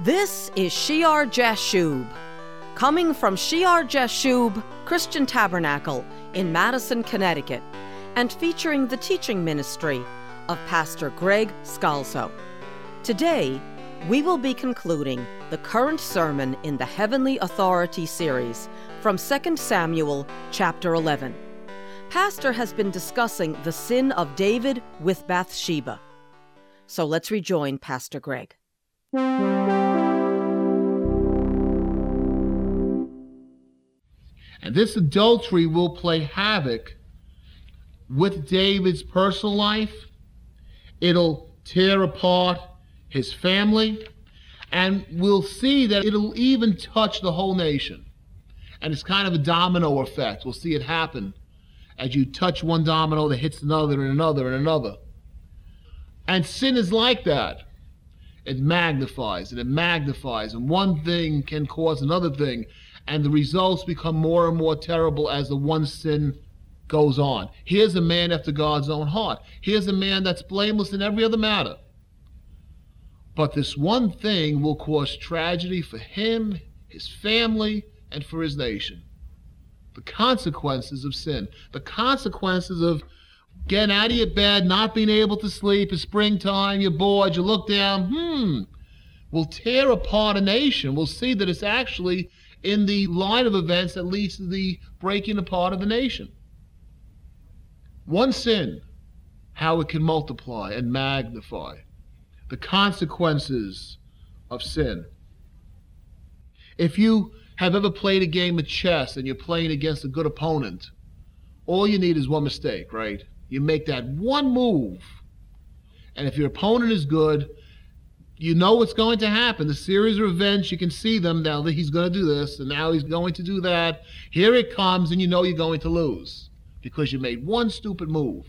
This is Shear Jashub, coming from Shear Jashub Christian Tabernacle in Madison, Connecticut, and featuring the teaching ministry of Pastor Greg Scalzo. Today, we will be concluding the current sermon in the Heavenly Authority series from 2 Samuel chapter 11. Pastor has been discussing the sin of David with Bathsheba. So let's rejoin Pastor Greg. And this adultery will play havoc with David's personal life. It'll tear apart his family. And we'll see that it'll even touch the whole nation. And it's kind of a domino effect. We'll see it happen as you touch one domino that hits another and another and another. And sin is like that. It magnifies and it magnifies, and one thing can cause another thing, and the results become more and more terrible as the one sin goes on. Here's a man after God's own heart. Here's a man that's blameless in every other matter. But this one thing will cause tragedy for him, his family, and for his nation. The consequences of sin, the consequences of getting out of your bed, not being able to sleep, it's springtime, you're bored, you look down, hmm, will tear apart a nation. We'll see that it's actually in the line of events that leads to the breaking apart of the nation. One sin, how it can multiply and magnify. The consequences of sin. If you have ever played a game of chess and you're playing against a good opponent, all you need is one mistake, right? You make that one move. And if your opponent is good, you know what's going to happen. The series of events, you can see them now that he's going to do this and now he's going to do that. Here it comes, and you know you're going to lose because you made one stupid move.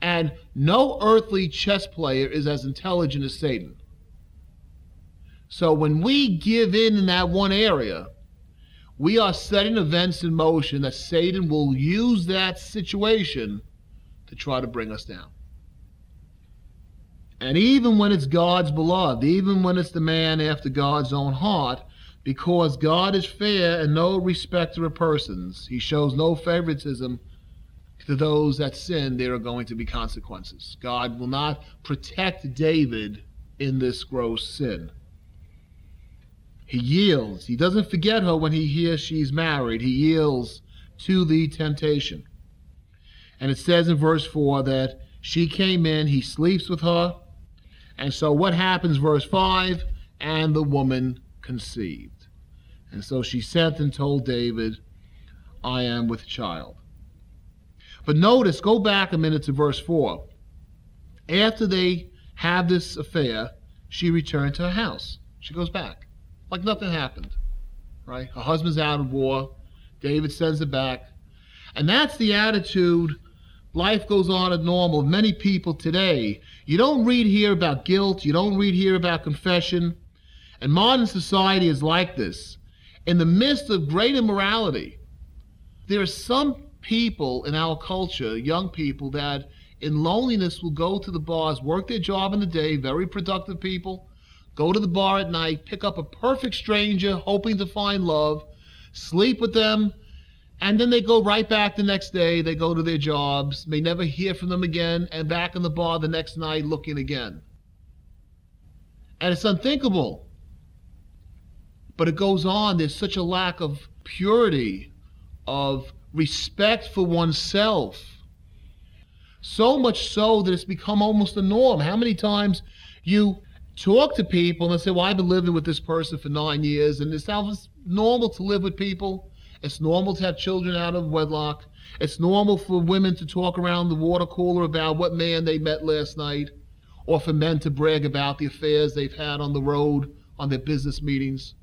And no earthly chess player is as intelligent as Satan. So when we give in in that one area, we are setting events in motion that Satan will use that situation to try to bring us down. And even when it's God's beloved, even when it's the man after God's own heart, because God is fair and no respecter of persons, he shows no favoritism to those that sin, there are going to be consequences. God will not protect David in this gross sin. He yields. He doesn't forget her when he hears she's married. He yields to the temptation. And it says in verse 4 that she came in, he sleeps with her. And so what happens, verse 5? And the woman conceived. And so she sent and told David, I am with child. But notice, go back a minute to verse 4. After they have this affair, she returned to her house. She goes back, like nothing happened. Right? Her husband's out of war. David sends her back. And that's the attitude life goes on as normal. Many people today, you don't read here about guilt, you don't read here about confession. And modern society is like this. In the midst of great immorality, there are some people in our culture, young people, that in loneliness will go to the bars, work their job in the day, very productive people, go to the bar at night, pick up a perfect stranger, hoping to find love, sleep with them, and then they go right back the next day. They go to their jobs, may never hear from them again, and back in the bar the next night looking again. And it's unthinkable. But it goes on. There's such a lack of purity, of respect for oneself. So much so that it's become almost a norm. How many times you talk to people and they say, Well, I've been living with this person for nine years, and it sounds normal to live with people it's normal to have children out of wedlock. It's normal for women to talk around the water cooler about what man they met last night, or for men to brag about the affairs they've had on the road on their business meetings.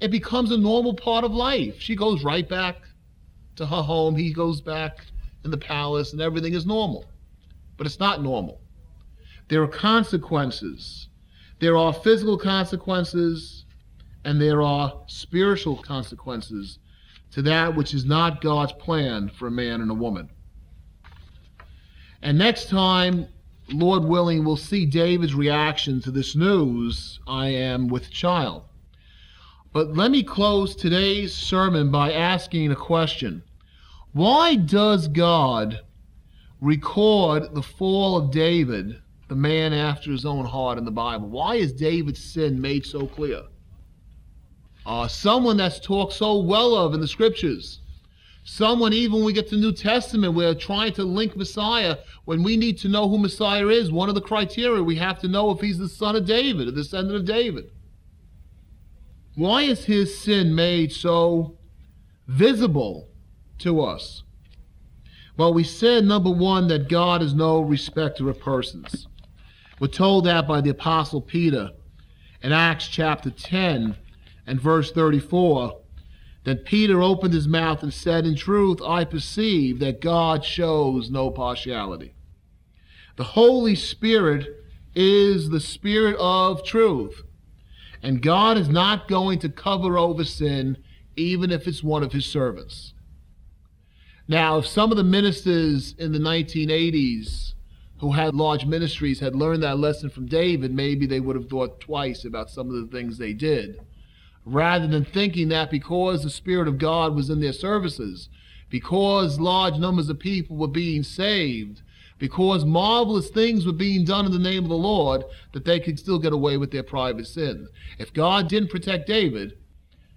It becomes a normal part of life. She goes right back to her home, he goes back in the palace, and everything is normal. But it's not normal. There are consequences. There are physical consequences, and there are spiritual consequences to that which is not God's plan for a man and a woman. And next time Lord willing, we'll see David's reaction to this news I am with child. But let me close today's sermon by asking a question Why does God record the fall of David, the man after his own heart, in the Bible? Why is David's sin made so clear? Uh, someone that's talked so well of in the scriptures. Someone, even when we get to the New Testament, we're trying to link Messiah. When we need to know who Messiah is, one of the criteria we have to know if he's the son of David, the descendant of David. Why is his sin made so visible to us? Well, we said, number one, that God is no respecter of persons. We're told that by the Apostle Peter in Acts chapter 10 and verse 34 then Peter opened his mouth and said, In truth, I perceive that God shows no partiality. The Holy Spirit is the Spirit of truth. And God is not going to cover over sin, even if it's one of his servants. Now, if some of the ministers in the 1980s who had large ministries had learned that lesson from David, maybe they would have thought twice about some of the things they did rather than thinking that because the Spirit of God was in their services, because large numbers of people were being saved, because marvelous things were being done in the name of the Lord, that they could still get away with their private sins. If God didn't protect David,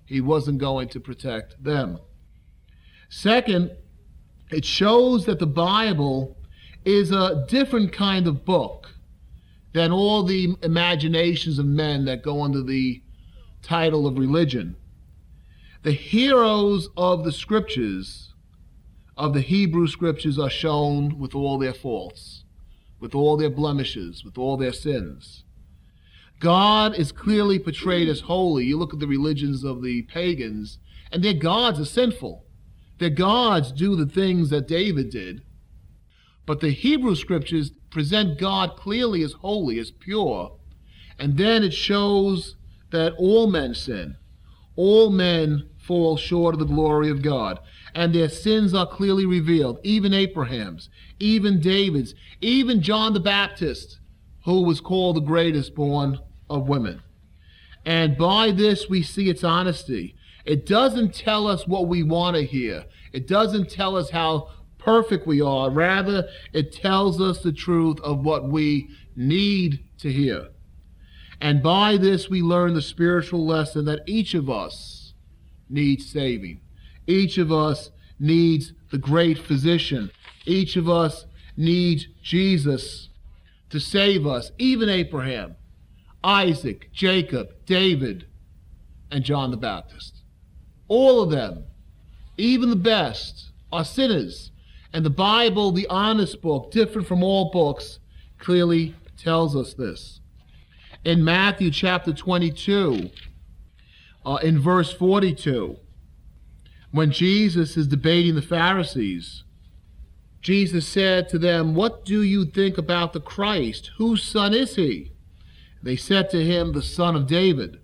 he wasn't going to protect them. Second, it shows that the Bible is a different kind of book than all the imaginations of men that go under the title of religion. The heroes of the scriptures, of the Hebrew scriptures, are shown with all their faults, with all their blemishes, with all their sins. God is clearly portrayed as holy. You look at the religions of the pagans, and their gods are sinful. Their gods do the things that David did. But the Hebrew scriptures present God clearly as holy, as pure. And then it shows that all men sin. All men fall short of the glory of God, and their sins are clearly revealed, even Abraham's, even David's, even John the Baptist, who was called the greatest born of women. And by this we see its honesty. It doesn't tell us what we want to hear. It doesn't tell us how perfect we are. Rather, it tells us the truth of what we need to hear. And by this, we learn the spiritual lesson that each of us needs saving. Each of us needs the great physician. Each of us needs Jesus to save us, even Abraham, Isaac, Jacob, David, and John the Baptist. All of them, even the best, are sinners. And the Bible, the honest book, different from all books, clearly tells us this in Matthew chapter 22, uh, in verse 42, when Jesus is debating the Pharisees, Jesus said to them, What do you think about the Christ? Whose son is he? They said to him, The son of David.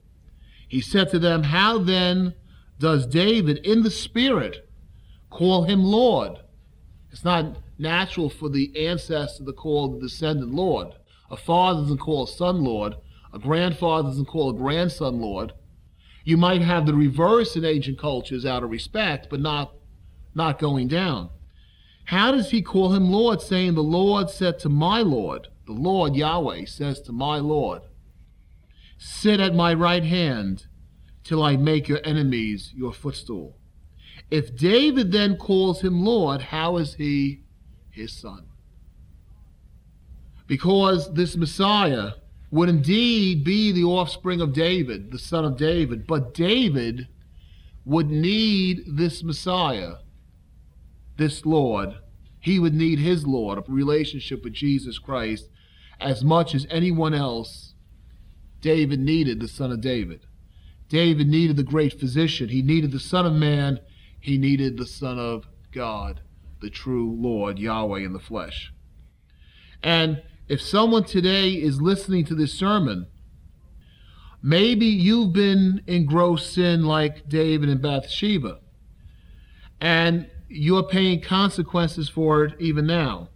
He said to them, How then does David in the Spirit call him Lord? It's not natural for the ancestor to call the descendant Lord. A father doesn't call a son Lord. A grandfather doesn't call a grandson Lord. You might have the reverse in ancient cultures out of respect, but not, not going down. How does he call him Lord, saying, The Lord said to my Lord, the Lord Yahweh says to my Lord, Sit at my right hand till I make your enemies your footstool. If David then calls him Lord, how is he his son? Because this Messiah would indeed be the offspring of David, the son of David. But David would need this Messiah, this Lord. He would need his Lord, a relationship with Jesus Christ, as much as anyone else. David needed the Son of David. David needed the great physician. He needed the Son of Man. He needed the Son of God, the true Lord, Yahweh in the flesh. And if someone today is listening to this sermon, maybe you've been in gross sin like David and Bathsheba, and you're paying consequences for it even now.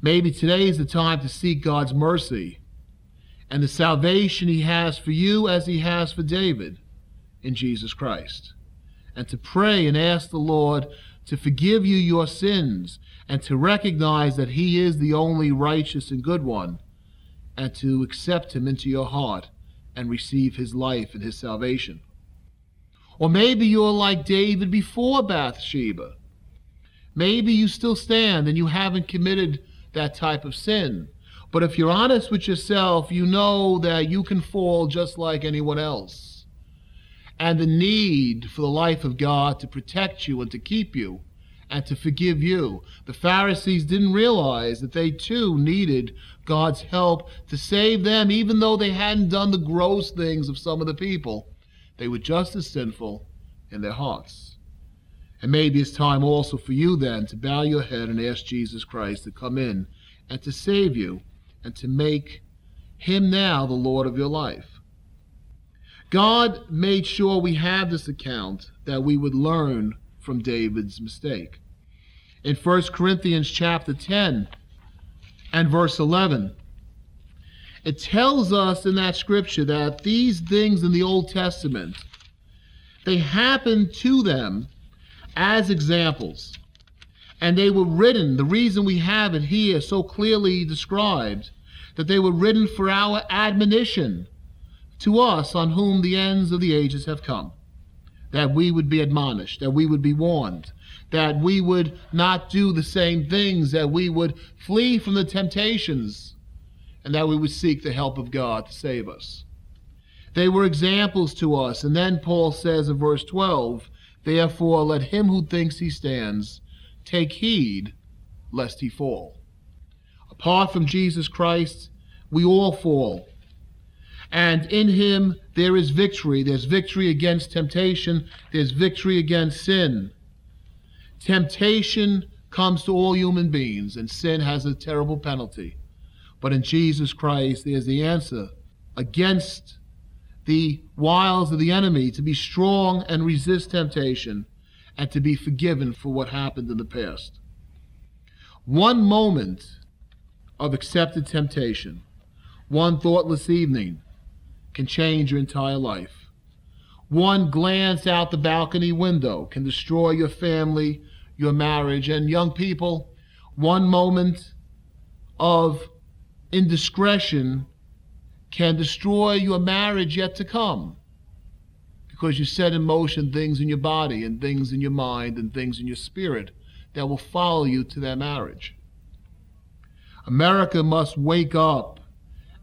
Maybe today is the time to seek God's mercy and the salvation He has for you as He has for David in Jesus Christ. And to pray and ask the Lord to forgive you your sins and to recognize that He is the only righteous and good one and to accept Him into your heart and receive His life and His salvation. Or maybe you're like David before Bathsheba. Maybe you still stand and you haven't committed that type of sin. But if you're honest with yourself, you know that you can fall just like anyone else. And the need for the life of God to protect you and to keep you and to forgive you. The Pharisees didn't realize that they too needed God's help to save them, even though they hadn't done the gross things of some of the people. They were just as sinful in their hearts. And maybe it's time also for you then to bow your head and ask Jesus Christ to come in and to save you and to make him now the Lord of your life. God made sure we have this account that we would learn from David's mistake. In 1 Corinthians chapter 10 and verse 11, it tells us in that scripture that these things in the Old Testament, they happened to them as examples. And they were written, the reason we have it here so clearly described, that they were written for our admonition to us on whom the ends of the ages have come that we would be admonished, that we would be warned, that we would not do the same things, that we would flee from the temptations, and that we would seek the help of God to save us. They were examples to us. And then Paul says in verse 12, Therefore let him who thinks he stands take heed lest he fall. Apart from Jesus Christ, we all fall. And in him there is victory. There's victory against temptation, there's victory against sin. Temptation comes to all human beings, and sin has a terrible penalty. But in Jesus Christ, there's the answer against the wiles of the enemy to be strong and resist temptation and to be forgiven for what happened in the past. One moment of accepted temptation, one thoughtless evening, can change your entire life. One glance out the balcony window can destroy your family, your marriage, and young people, one moment of indiscretion can destroy your marriage yet to come because you set in motion things in your body and things in your mind and things in your spirit that will follow you to that marriage. America must wake up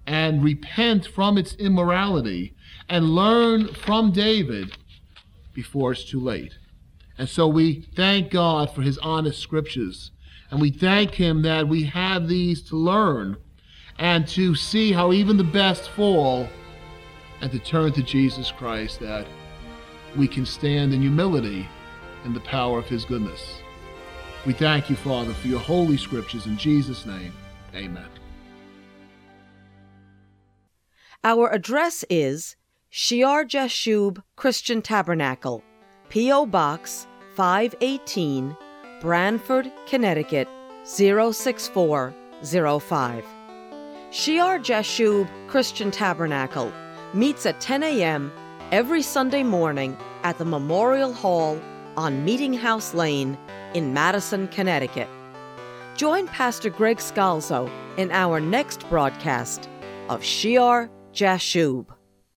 and repent from its immorality and learn from David before it's too late. And so we thank God for his honest scriptures. And we thank him that we have these to learn and to see how even the best fall and to turn to Jesus Christ that we can stand in humility in the power of his goodness. We thank you, Father, for your holy scriptures. In Jesus' name, amen. Our address is Shear Jashub Christian Tabernacle, P.O. Box 518, Branford, Connecticut 06405. Shear Jashub Christian Tabernacle meets at 10 a.m. every Sunday morning at the Memorial Hall on Meeting House Lane in Madison, Connecticut. Join Pastor Greg Scalzo in our next broadcast of Shear Jashub.